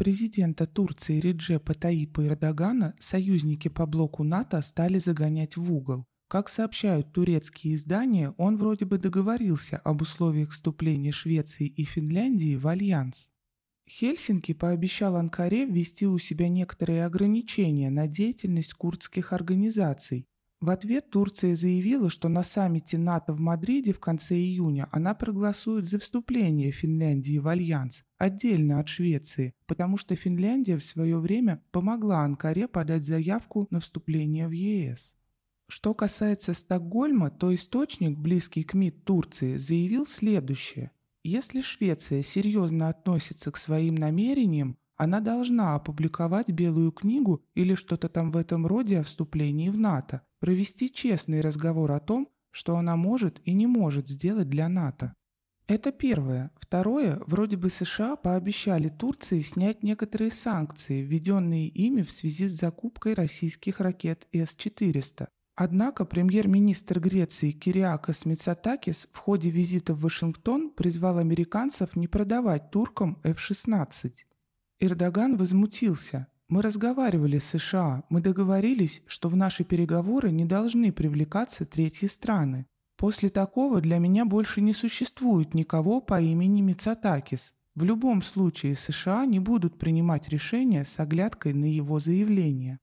президента Турции Реджепа Тайипа Эрдогана союзники по блоку НАТО стали загонять в угол. Как сообщают турецкие издания, он вроде бы договорился об условиях вступления Швеции и Финляндии в альянс. Хельсинки пообещал Анкаре ввести у себя некоторые ограничения на деятельность курдских организаций. В ответ Турция заявила, что на саммите НАТО в Мадриде в конце июня она проголосует за вступление Финляндии в альянс, отдельно от Швеции, потому что Финляндия в свое время помогла Анкаре подать заявку на вступление в ЕС. Что касается Стокгольма, то источник, близкий к МИД Турции, заявил следующее. Если Швеция серьезно относится к своим намерениям, она должна опубликовать Белую книгу или что-то там в этом роде о вступлении в НАТО, провести честный разговор о том, что она может и не может сделать для НАТО. Это первое. Второе, вроде бы США пообещали Турции снять некоторые санкции, введенные ими в связи с закупкой российских ракет С-400. Однако премьер-министр Греции Кириакос Мицатакис в ходе визита в Вашингтон призвал американцев не продавать туркам F-16. Эрдоган возмутился. «Мы разговаривали с США, мы договорились, что в наши переговоры не должны привлекаться третьи страны. После такого для меня больше не существует никого по имени Мицатакис. В любом случае США не будут принимать решения с оглядкой на его заявление».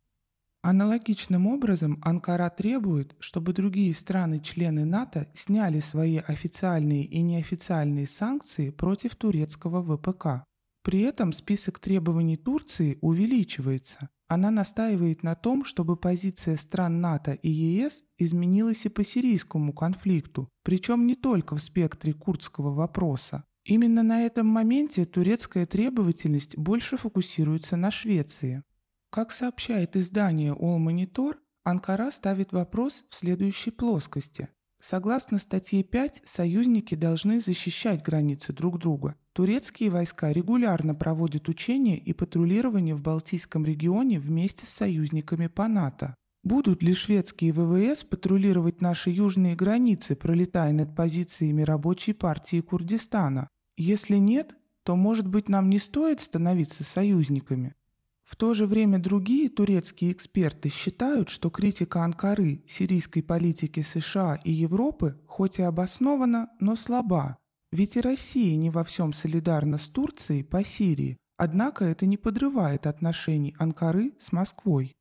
Аналогичным образом Анкара требует, чтобы другие страны-члены НАТО сняли свои официальные и неофициальные санкции против турецкого ВПК. При этом список требований Турции увеличивается. Она настаивает на том, чтобы позиция стран НАТО и ЕС изменилась и по сирийскому конфликту, причем не только в спектре курдского вопроса. Именно на этом моменте турецкая требовательность больше фокусируется на Швеции. Как сообщает издание All Monitor, Анкара ставит вопрос в следующей плоскости. Согласно статье 5, союзники должны защищать границы друг друга. Турецкие войска регулярно проводят учения и патрулирование в Балтийском регионе вместе с союзниками по НАТО. Будут ли шведские ВВС патрулировать наши южные границы, пролетая над позициями рабочей партии Курдистана? Если нет, то, может быть, нам не стоит становиться союзниками? В то же время другие турецкие эксперты считают, что критика Анкары, сирийской политики США и Европы хоть и обоснована, но слаба. Ведь и Россия не во всем солидарна с Турцией по Сирии, однако это не подрывает отношений Анкары с Москвой.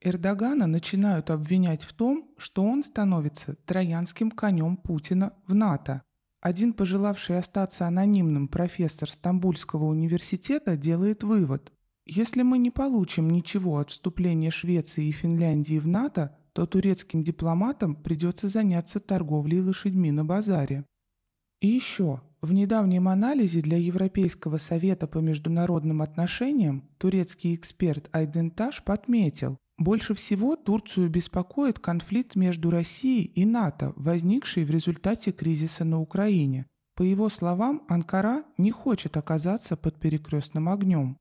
Эрдогана начинают обвинять в том, что он становится троянским конем Путина в НАТО. Один пожелавший остаться анонимным профессор Стамбульского университета делает вывод – если мы не получим ничего от вступления Швеции и Финляндии в НАТО, то турецким дипломатам придется заняться торговлей лошадьми на базаре. И еще, в недавнем анализе для Европейского совета по международным отношениям турецкий эксперт Айденташ подметил, больше всего Турцию беспокоит конфликт между Россией и НАТО, возникший в результате кризиса на Украине. По его словам, Анкара не хочет оказаться под перекрестным огнем.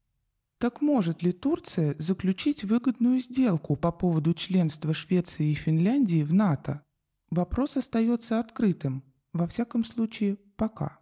Так может ли Турция заключить выгодную сделку по поводу членства Швеции и Финляндии в НАТО? Вопрос остается открытым, во всяком случае, пока.